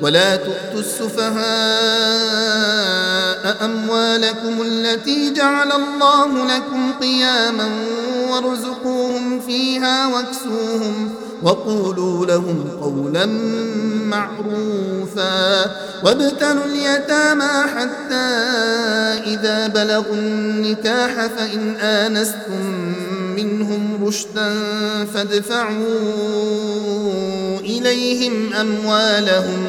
ولا تؤتوا السفهاء أموالكم التي جعل الله لكم قياما وارزقوهم فيها واكسوهم وقولوا لهم قولا معروفا وابتلوا اليتامى حتى إذا بلغوا النكاح فإن آنستم منهم رشدا فادفعوا إليهم أموالهم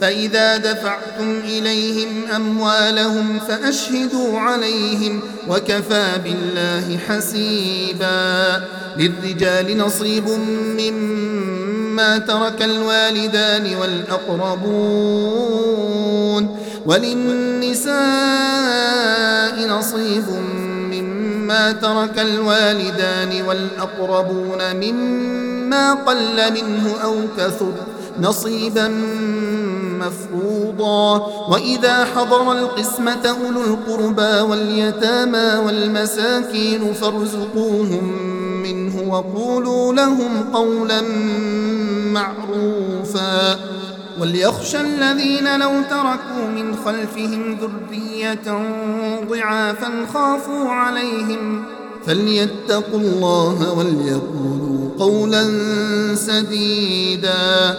فإذا دفعتم إليهم أموالهم فأشهدوا عليهم وكفى بالله حسيبا للرجال نصيب مما ترك الوالدان والأقربون وللنساء نصيب مما ترك الوالدان والأقربون مما قل منه أو كثر نصيبا مفروضا. وإذا حضر القسمة أولو القربى واليتامى والمساكين فارزقوهم منه وقولوا لهم قولا معروفا. وليخشى الذين لو تركوا من خلفهم ذرية ضعافا خافوا عليهم. فليتقوا الله وليقولوا قولا سديدا.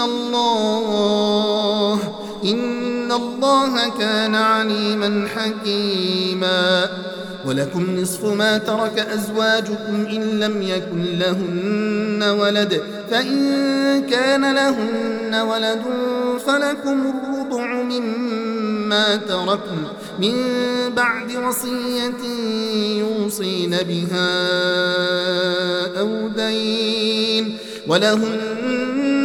من الله إن إن الله كان عليما حكيما ولكم نصف ما ترك أزواجكم إن لم يكن لهن ولد فإن كان لهن ولد فلكم الربع مما تركم من بعد وصية يوصين بها أو دين ولهن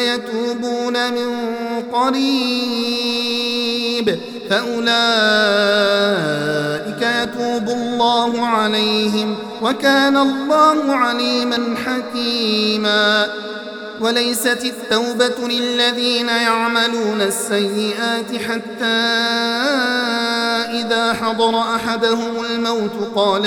يتوبون من قريب فأولئك يتوب الله عليهم وكان الله عليما حكيما وليست التوبة للذين يعملون السيئات حتى إذا حضر أحدهم الموت قال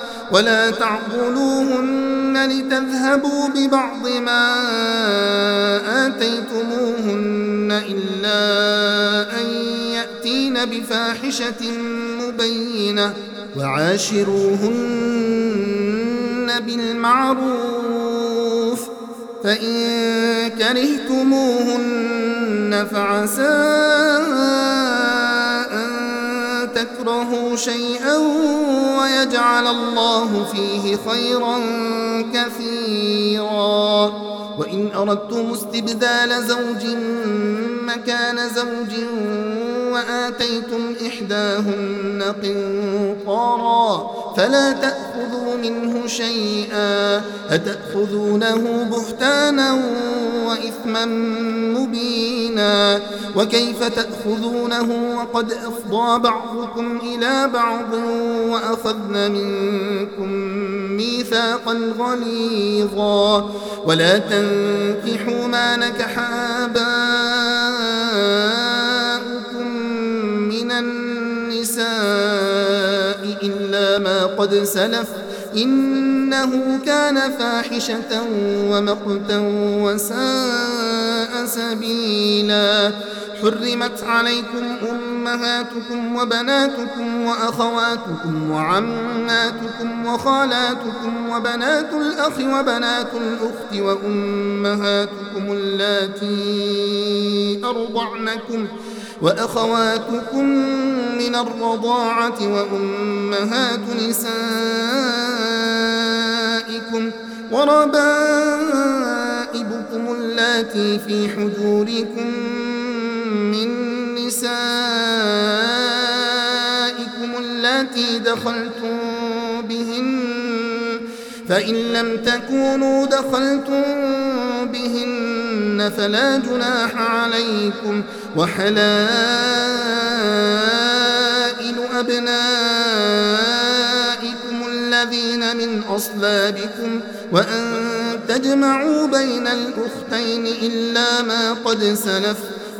ولا تعضلوهن لتذهبوا ببعض ما آتيتموهن إلا أن يأتين بفاحشة مبينة وعاشروهن بالمعروف فإن كرهتموهن فعسى تكرهوا شيئا ويجعل الله فيه خيرا كثيرا. وإن أردتم استبدال زوج مكان زوج وآتيتم إحداهن قنطارا فلا تأخذوا منه شيئا أتأخذونه بهتانا وإثما مبينا وكيف تأخذونه وقد أفضى بعضكم إلى بعض وأخذن منكم ميثاقا غليظا ولا تنكحوا ما نكح آباؤكم نساؤكم من النساء إلا ما قد سلف إنه كان فاحشة ومقتا وساء سبيلا. حرمت عليكم أمهاتكم وبناتكم وأخواتكم وعماتكم وخالاتكم وبنات الأخ وبنات الأخت وأمهاتكم اللاتي أرضعنكم وأخواتكم من الرضاعة وأمهات نسائكم وربائبكم اللاتي في حجوركم من نسائكم اللاتي دخلتم بهن فإن لم تكونوا دخلتم بهن فلا جناح عليكم وحلائل أبنائكم الذين من أصلابكم وأن تجمعوا بين الأختين إلا ما قد سلف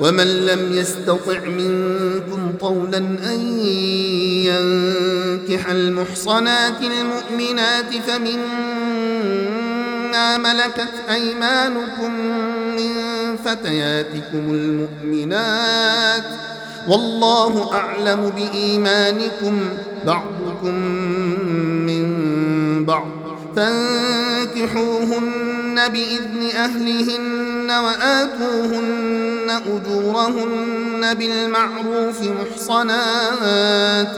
ومن لم يستطع منكم طولا أن ينكح المحصنات المؤمنات فمما ملكت أيمانكم من فتياتكم المؤمنات والله أعلم بإيمانكم بعضكم من بعض فانكحوهن بإذن أهلهن وآتوهن أجورهن بالمعروف محصنات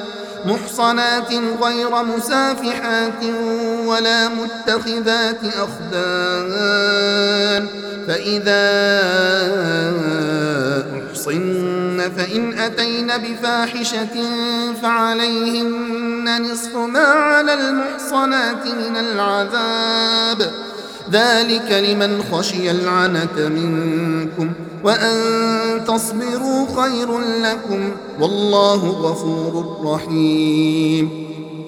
محصنات غير مسافحات ولا متخذات أخدان. فإذا أحصن فإن أتين بفاحشة فعليهن نصف ما على المحصنات من العذاب. ذلك لمن خشي العنة منكم وأن تصبروا خير لكم والله غفور رحيم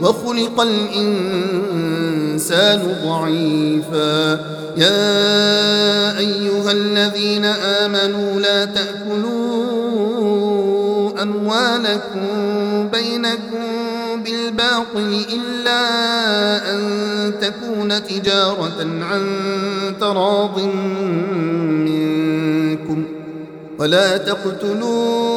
وخلق الإنسان ضعيفا. يا أيها الذين آمنوا لا تأكلوا أموالكم بينكم بالباطل إلا أن تكون تجارة عن تراض منكم. ولا تقتلوا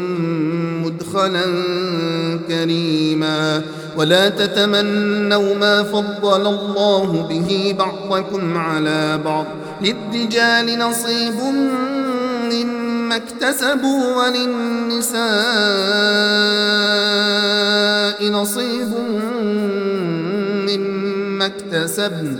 مدخلا كريما. ولا تتمنوا ما فضل الله به بعضكم على بعض. للرجال نصيب مما اكتسبوا وللنساء نصيب مما اكتسبن.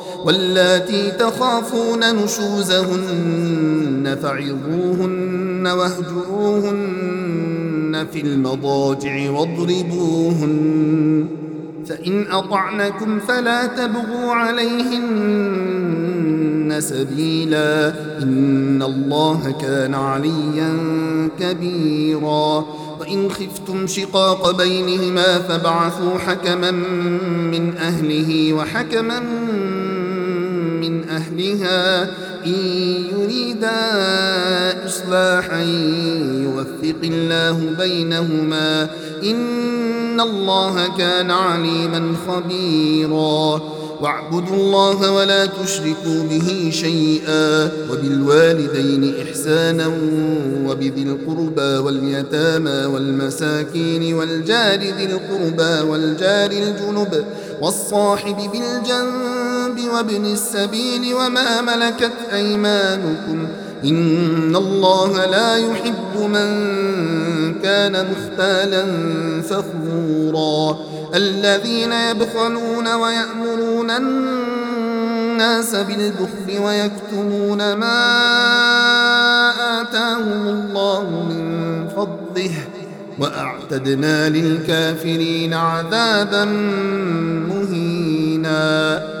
واللاتي تخافون نشوزهن فعظوهن واهجروهن في المضاجع واضربوهن فإن أطعنكم فلا تبغوا عليهن سبيلا إن الله كان عليا كبيرا وإن خفتم شقاق بينهما فابعثوا حكما من أهله وحكما من أهلها إن يريدا إصلاحا يوفق الله بينهما إن الله كان عليما خبيرا. واعبدوا الله ولا تشركوا به شيئا وبالوالدين إحسانا وبذي القربى واليتامى والمساكين والجار ذي القربى والجار الجنب والصاحب بالجنب وابن السبيل وما ملكت أيمانكم إن الله لا يحب من كان مختالا فخورا الذين يبخلون ويأمرون الناس بالبخل ويكتمون ما آتاهم الله من فضله وأعتدنا للكافرين عذابا مهينا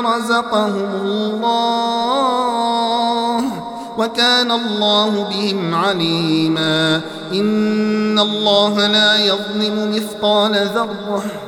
رزقهم الله وكان الله بهم عليما إن الله لا يظلم مثقال ذرة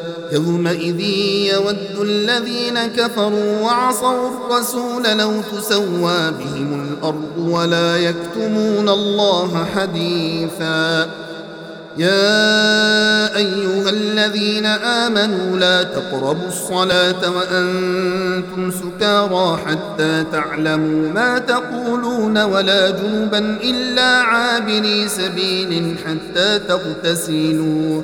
يومئذ يود الذين كفروا وعصوا الرسول لو تسوى بهم الأرض ولا يكتمون الله حديثا. يا أيها الذين آمنوا لا تقربوا الصلاة وأنتم سكارى حتى تعلموا ما تقولون ولا جنبا إلا عابري سبيل حتى تغتسلوا.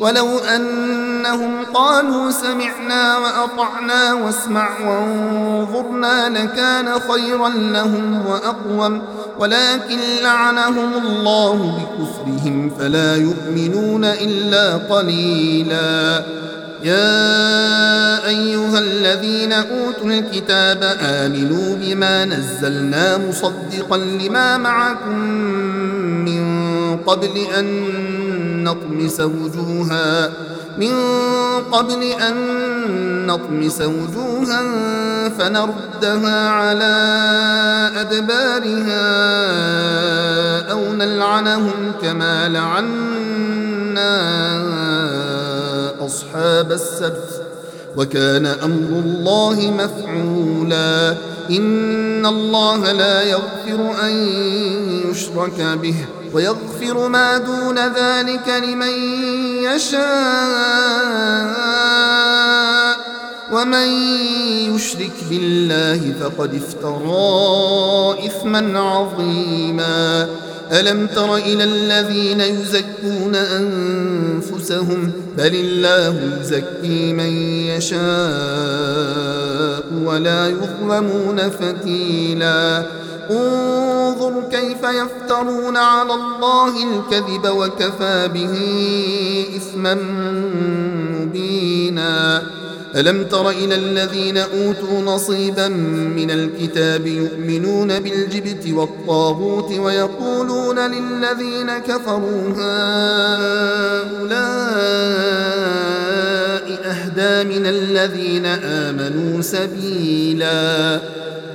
ولو أنهم قالوا سمعنا وأطعنا واسمع وانظرنا لكان خيرا لهم وأقوم ولكن لعنهم الله بكفرهم فلا يؤمنون إلا قليلا. يا أيها الذين أوتوا الكتاب آمنوا بما نزلنا مصدقا لما معكم من قبل أن نطمس وجوها. من قبل أن نطمس وجوها فنردها على أدبارها أو نلعنهم كما لعنا أصحاب السبت. وكان أمر الله مفعولا. إن الله لا يغفر أن يشرك به. ويغفر ما دون ذلك لمن يشاء. ومن يشرك بالله فقد افترى إثما عظيما. ألم تر إلى الذين يزكون أنفسهم؟ بل الله يزكي من يشاء ولا يظلمون فتيلاً. انظر كيف يفترون على الله الكذب وكفى به إثما مبينا. ألم تر إلى الذين أوتوا نصيبا من الكتاب يؤمنون بالجبت والطاغوت ويقولون للذين كفروا هؤلاء أهدى من الذين آمنوا سبيلاً.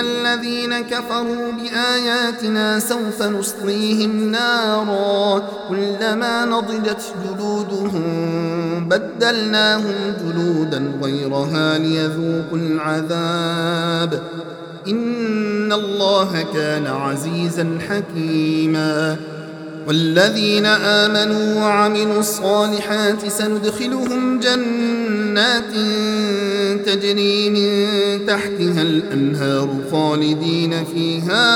الذين كفروا بآياتنا سوف نصليهم نارا كلما نضجت جلودهم بدلناهم جلودا غيرها ليذوقوا العذاب. إن الله كان عزيزا حكيما. والذين آمنوا وعملوا الصالحات سندخلهم جنات تجري من تحتها الأنهار خالدين فيها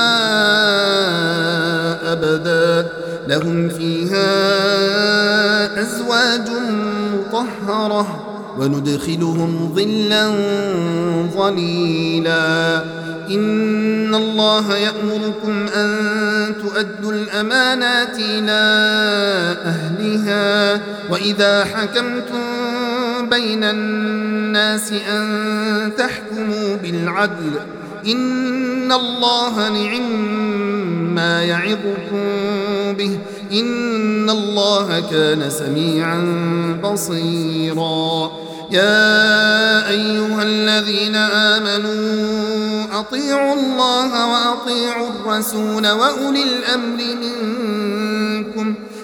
أبدا. لهم فيها أزواج مطهرة وندخلهم ظلا ظليلا. إن الله يأمركم أن تؤدوا الأمانات إلى أهلها. وإذا حكمتم بين الناس أن تحكموا بالعدل. إن الله نعم ما يعظكم به. إن الله كان سميعا بصيرا. يا أيها الذين آمنوا أطيعوا الله وأطيعوا الرسول وأولي الأمر منكم.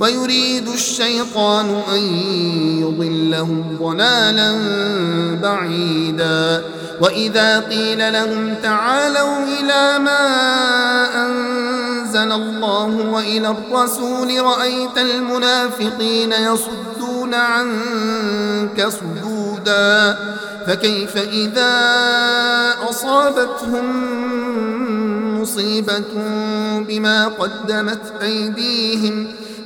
ويريد الشيطان أن يضلهم ضلالا بعيدا. وإذا قيل لهم تعالوا إلى ما أنزل الله وإلى الرسول رأيت المنافقين يصدون عنك صدودا. فكيف إذا أصابتهم مصيبة بما قدمت أيديهم؟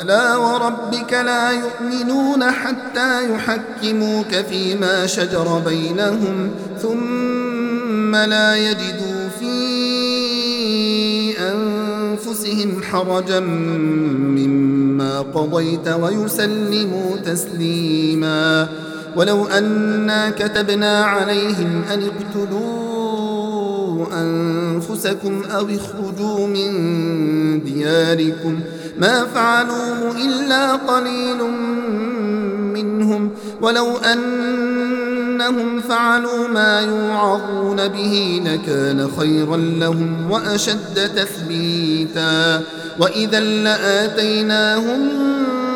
فلا وربك لا يؤمنون حتى يحكموك فيما شجر بينهم ثم لا يجدوا في أنفسهم حرجا مما قضيت ويسلموا تسليما. ولو أنا كتبنا عليهم أن اقتلوا أنفسكم أو اخرجوا من دياركم ما فعلوه إلا قليل منهم ولو أنهم فعلوا ما يوعظون به لكان خيرا لهم وأشد تثبيتا. وإذا لآتيناهم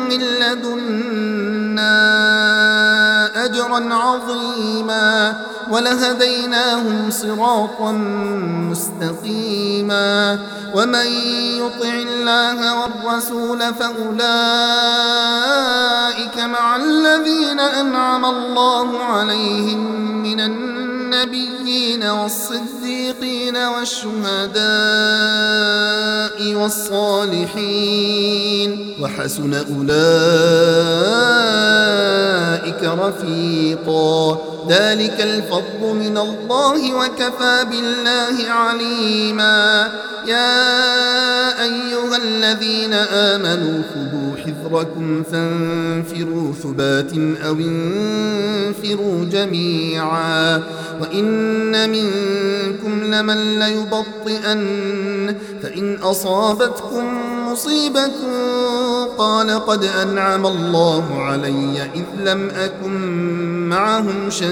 من لدنا أجرا عظيما. ولهديناهم صراطا مستقيما. ومن يطع الله والرسول فأولئك مع الذين أنعم الله عليهم من النبيين والصديقين والشهداء والصالحين. وحسن أولئك رفيقا. ذلك الفضل من الله وكفى بالله عليما. يا أيها الذين آمنوا خذوا حذركم فانفروا ثبات أو انفروا جميعا. وإن منكم لمن ليبطئن. فإن أصابتكم مصيبة قال قد أنعم الله علي إذ لم أكن معهم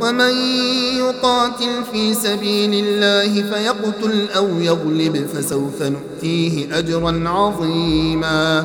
ومن يقاتل في سبيل الله فيقتل أو يغلب فسوف نؤتيه أجرا عظيما.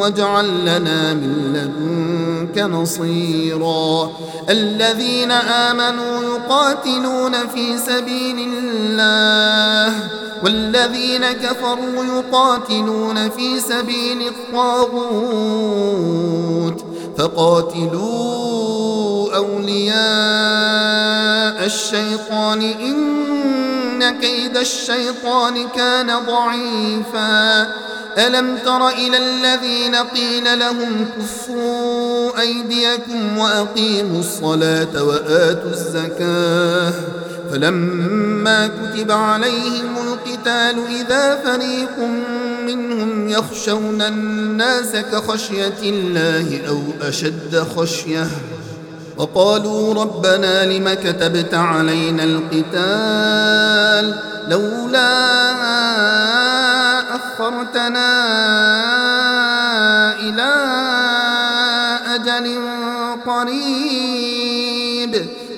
واجعل لنا من لدنك نصيرا. الذين آمنوا يقاتلون في سبيل الله والذين كفروا يقاتلون في سبيل الطاغوت. فقاتلوا أولياء الشيطان إن كيد الشيطان كان ضعيفاً. ألم تر إلى الذين قيل لهم كفوا أيديكم وأقيموا الصلاة وآتوا الزكاة. فلما كتب عليهم القتال إذا فريق منهم يخشون الناس كخشية الله أو أشد خشية. وقالوا ربنا لم كتبت علينا القتال لولا أخرتنا إلى أجل قريب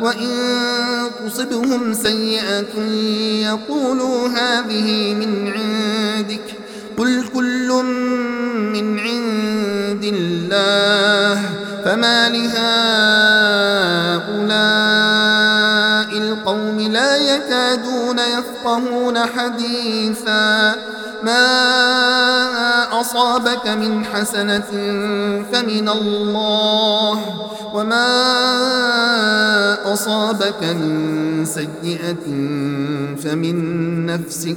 وإن تصبهم سيئة يقولوا هذه من عندك قل كل من عند الله فما لهؤلاء يكادون يفقهون حديثا. ما أصابك من حسنة فمن الله وما أصابك من سيئة فمن نفسك.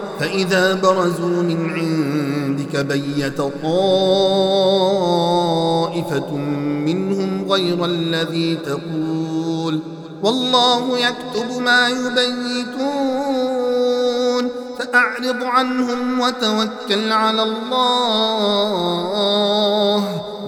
فإذا برزوا من عندك بيت طائفة منهم غير الذي تقول والله يكتب ما يبيتون فأعرض عنهم وتوكل على الله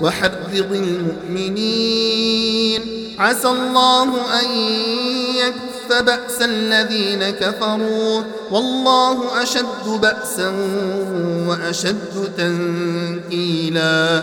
وحرض المؤمنين. عسى الله أن يكف بأس الذين كفروا. والله أشد بأسا وأشد تنكيلا.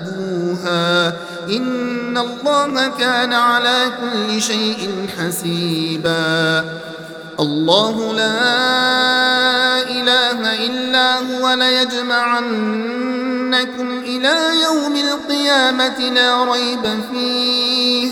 ردوها إن الله كان على كل شيء حسيبا. الله لا إله إلا هو ليجمعنكم إلى يوم القيامة لا ريب فيه.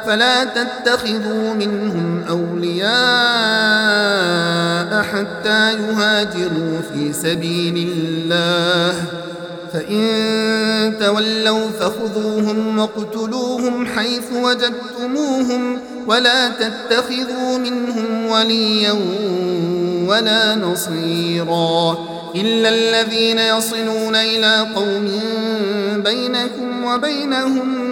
فلا تتخذوا منهم أولياء حتى يهاجروا في سبيل الله. فإن تولوا فخذوهم واقتلوهم حيث وجدتموهم ولا تتخذوا منهم وليا ولا نصيرا إلا الذين يصلون إلى قوم بينكم وبينهم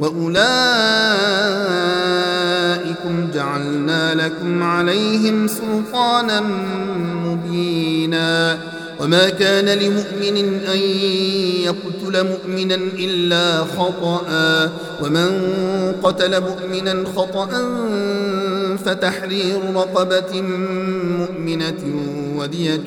وأولئكم جعلنا لكم عليهم سلطانا مبينا وما كان لمؤمن أن يقتل مؤمنا إلا خطأ ومن قتل مؤمنا خطأ فتحرير رقبة مؤمنة ودية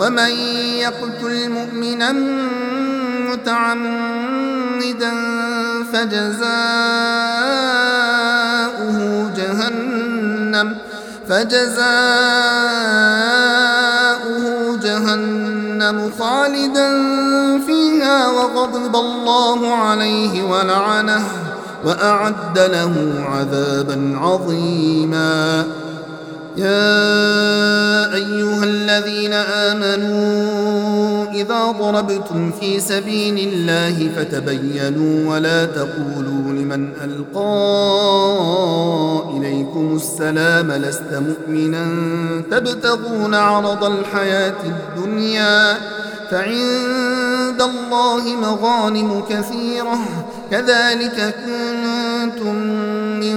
ومن يقتل مؤمنا متعمدا فجزاؤه جهنم فجزاؤه جهنم خالدا فيها وغضب الله عليه ولعنه وأعد له عذابا عظيما. يا أيها الذين آمنوا إذا ضربتم في سبيل الله فتبينوا ولا تقولوا لمن ألقى إليكم السلام لست مؤمنا تبتغون عرض الحياة الدنيا فعند الله مغانم كثيرة كذلك كنتم من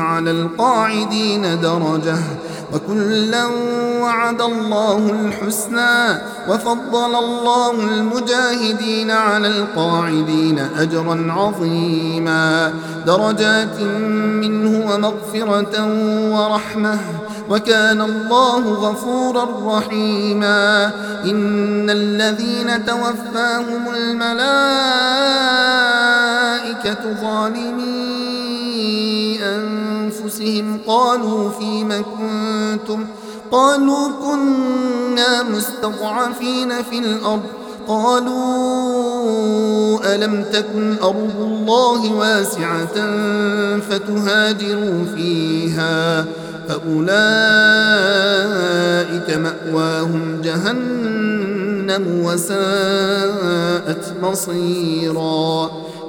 على القاعدين درجة. وكلا وعد الله الحسنى وفضل الله المجاهدين على القاعدين أجرا عظيما. درجات منه ومغفرة ورحمة. وكان الله غفورا رحيما. إن الذين توفاهم الملائكة ظالمي أنفسهم قالوا فيم كنتم؟ قالوا كنا مستضعفين في الأرض. قالوا ألم تكن أرض الله واسعة فتهاجروا فيها؟ فأولئك مأواهم جهنم وساءت مصيرا.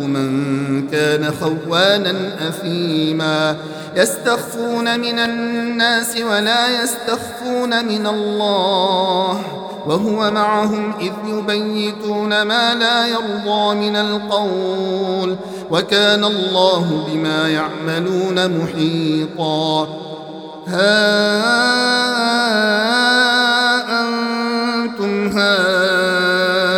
من كان خوانا أثيما. يستخفون من الناس ولا يستخفون من الله وهو معهم إذ يبيتون ما لا يرضى من القول وكان الله بما يعملون محيطا. ها أنتم هؤلاء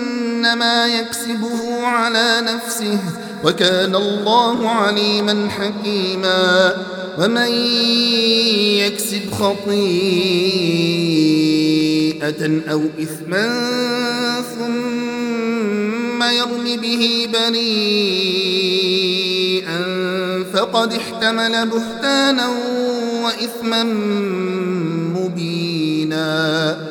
فإنما يكسبه على نفسه وكان الله عليما حكيما. ومن يكسب خطيئة أو إثما ثم يرم به بريئا فقد احتمل بهتانا وإثما مبينا.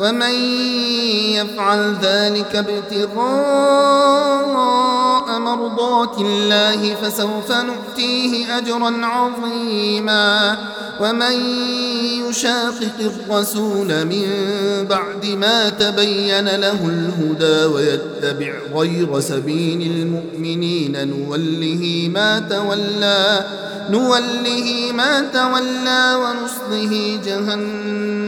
ومن يفعل ذلك ابتغاء مرضات الله فسوف نؤتيه أجرا عظيما. ومن يشاقق الرسول من بعد ما تبين له الهدى ويتبع غير سبيل المؤمنين نوله ما تولى نوله ما تولى ونصله جهنم.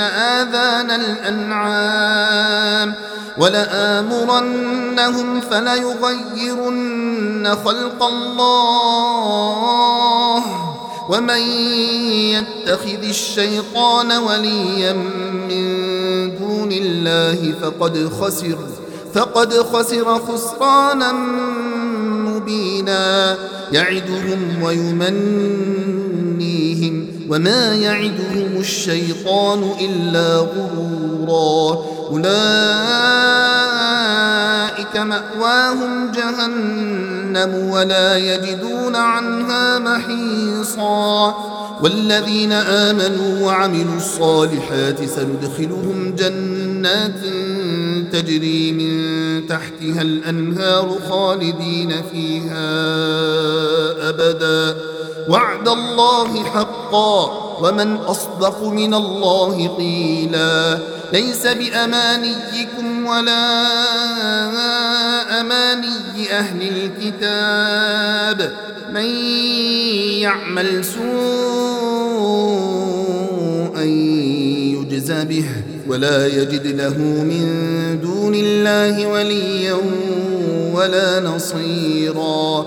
آذان الأنعام ولآمرنهم فليغيرن خلق الله ومن يتخذ الشيطان وليا من دون الله فقد خسر فقد خسر خسرانا مبينا يعدهم ويمنيهم وما يعدهم الشيطان إلا غرورا. أولئك مأواهم جهنم ولا يجدون عنها محيصا. والذين آمنوا وعملوا الصالحات سندخلهم جنات تجري من تحتها الأنهار خالدين فيها أبدا. وعد الله حقا ومن أصدق من الله قيلا ليس بأمانيكم ولا أماني أهل الكتاب من يعمل سوءا يجز به ولا يجد له من دون الله وليا ولا نصيرا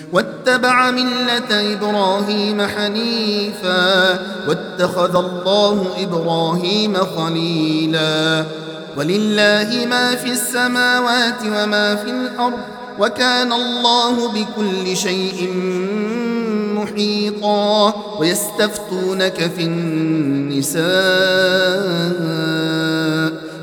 واتبع ملة إبراهيم حنيفا واتخذ الله إبراهيم خليلا. ولله ما في السماوات وما في الأرض وكان الله بكل شيء محيطا. ويستفتونك في النساء.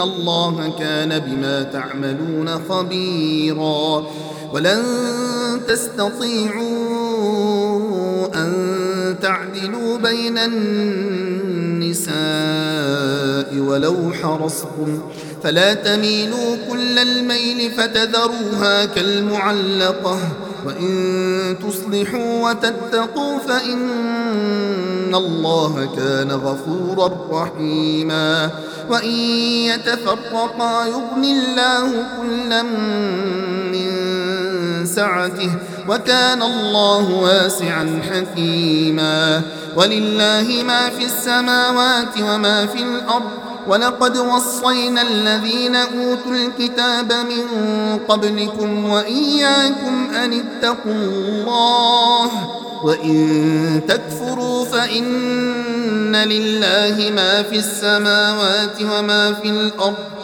الله كان بما تعملون خبيرا ولن تستطيعوا أن تعدلوا بين النساء ولو حرصتم فلا تميلوا كل الميل فتذروها كالمعلقة وإن تصلحوا وتتقوا فإن الله كان غفورا رحيما وإن يتفرقا يغني الله كلا من سعته وكان الله واسعا حكيما. ولله ما في السماوات وما في الأرض ولقد وصينا الذين أوتوا الكتاب من قبلكم وإياكم أن اتقوا الله. وإن تكفروا فإن لله ما في السماوات وما في الأرض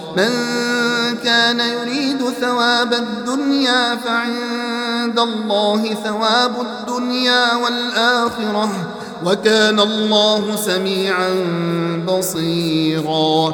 من كان يريد ثواب الدنيا فعند الله ثواب الدنيا والآخرة وكان الله سميعا بصيرا.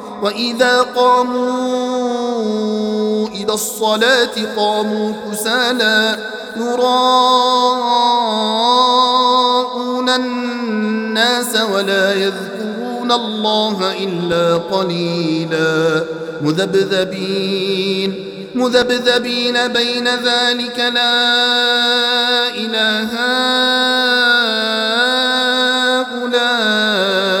وإذا قاموا إلى الصلاة قاموا كسالى يراءون الناس ولا يذكرون الله إلا قليلا مذبذبين مذبذبين بين ذلك لا إله هؤلاء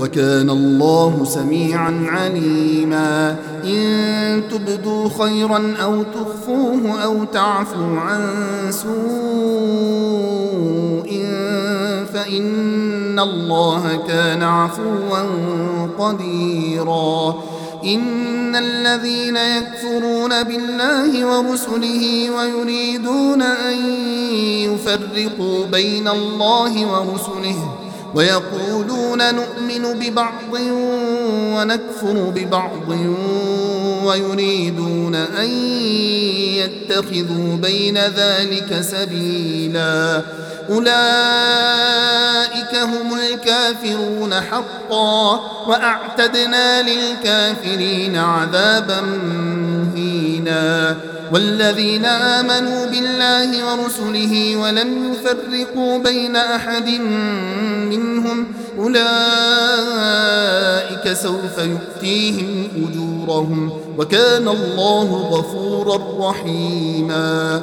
وكان الله سميعا عليما. إن تبدوا خيرا أو تخفوه أو تعفوا عن سوء فإن الله كان عفوا قديرا. إن الذين يكفرون بالله ورسله ويريدون أن يفرقوا بين الله ورسله ويقولون نؤمن ببعض ونكفر ببعض ويريدون أن يتخذوا بين ذلك سبيلا أولئك هم الكافرون حقا وأعتدنا للكافرين عذابا مهينا والذين آمنوا بالله ورسله ولم يفرقوا بين أحد منهم أولئك سوف يؤتيهم أجورهم وكان الله غفورا رحيما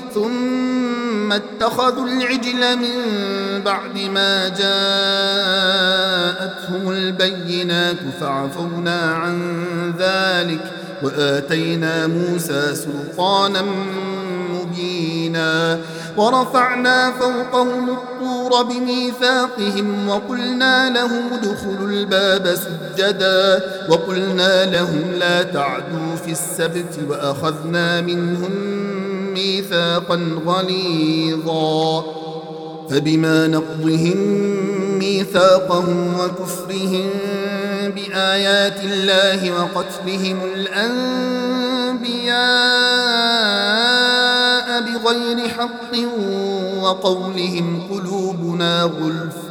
ثم اتخذوا العجل من بعد ما جاءتهم البينات فعفونا عن ذلك وآتينا موسى سلطانا مبينا ورفعنا فوقهم الطور بميثاقهم وقلنا لهم ادخلوا الباب سجدا وقلنا لهم لا تعدوا في السبت وأخذنا منهم ميثاقا غليظا. فبما نقضهم ميثاقهم وكفرهم بآيات الله وقتلهم الأنبياء بغير حق وقولهم قلوبنا غلف.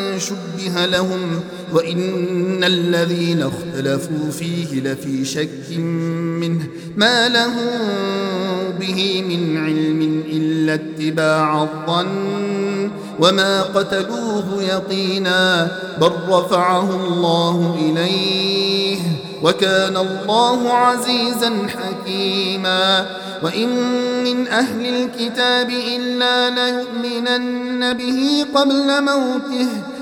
شبه لهم وإن الذين اختلفوا فيه لفي شك منه. ما له به من علم إلا اتباع الظن وما قتلوه يقينا بل رفعه الله إليه. وكان الله عزيزا حكيما. وإن من أهل الكتاب إلا ليؤمنن به قبل موته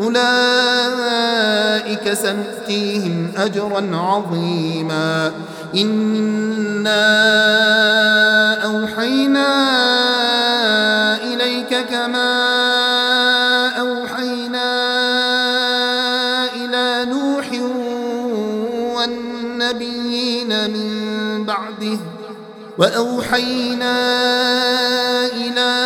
أولئك سنؤتيهم أجرا عظيما. إنا أوحينا إليك كما أوحينا إلى نوح والنبيين من بعده. وأوحينا إلى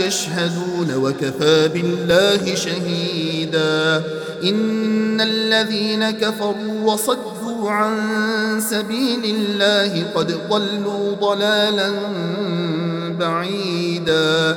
يشهدون وكفى بالله شهيدا. إن الذين كفروا وصدوا عن سبيل الله قد ضلوا ضلالا بعيدا.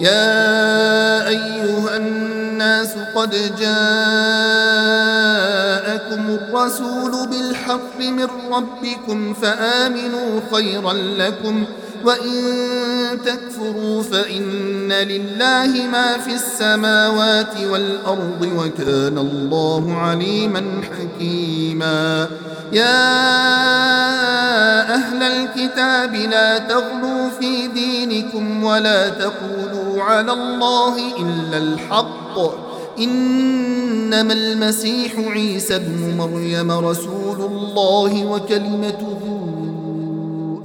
يا أيها الناس قد جاءكم الرسول بالحق من ربكم فآمنوا خيرا لكم وإن تكفروا فإن لله ما في السماوات والأرض وكان الله عليما حكيما يا أهل الكتاب لا تغلوا في دينكم ولا تقولوا على الله إلا الحق إنما المسيح عيسى بن مريم رسول الله وكلمته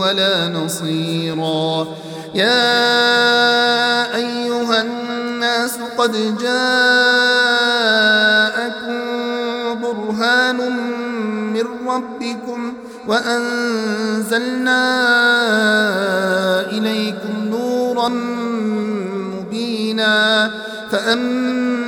ولا نصيرا. يا أيها الناس قد جاءكم برهان من ربكم وأنزلنا إليكم نورا مبينا. فأما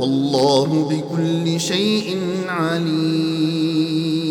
والله بكل شيء عليم.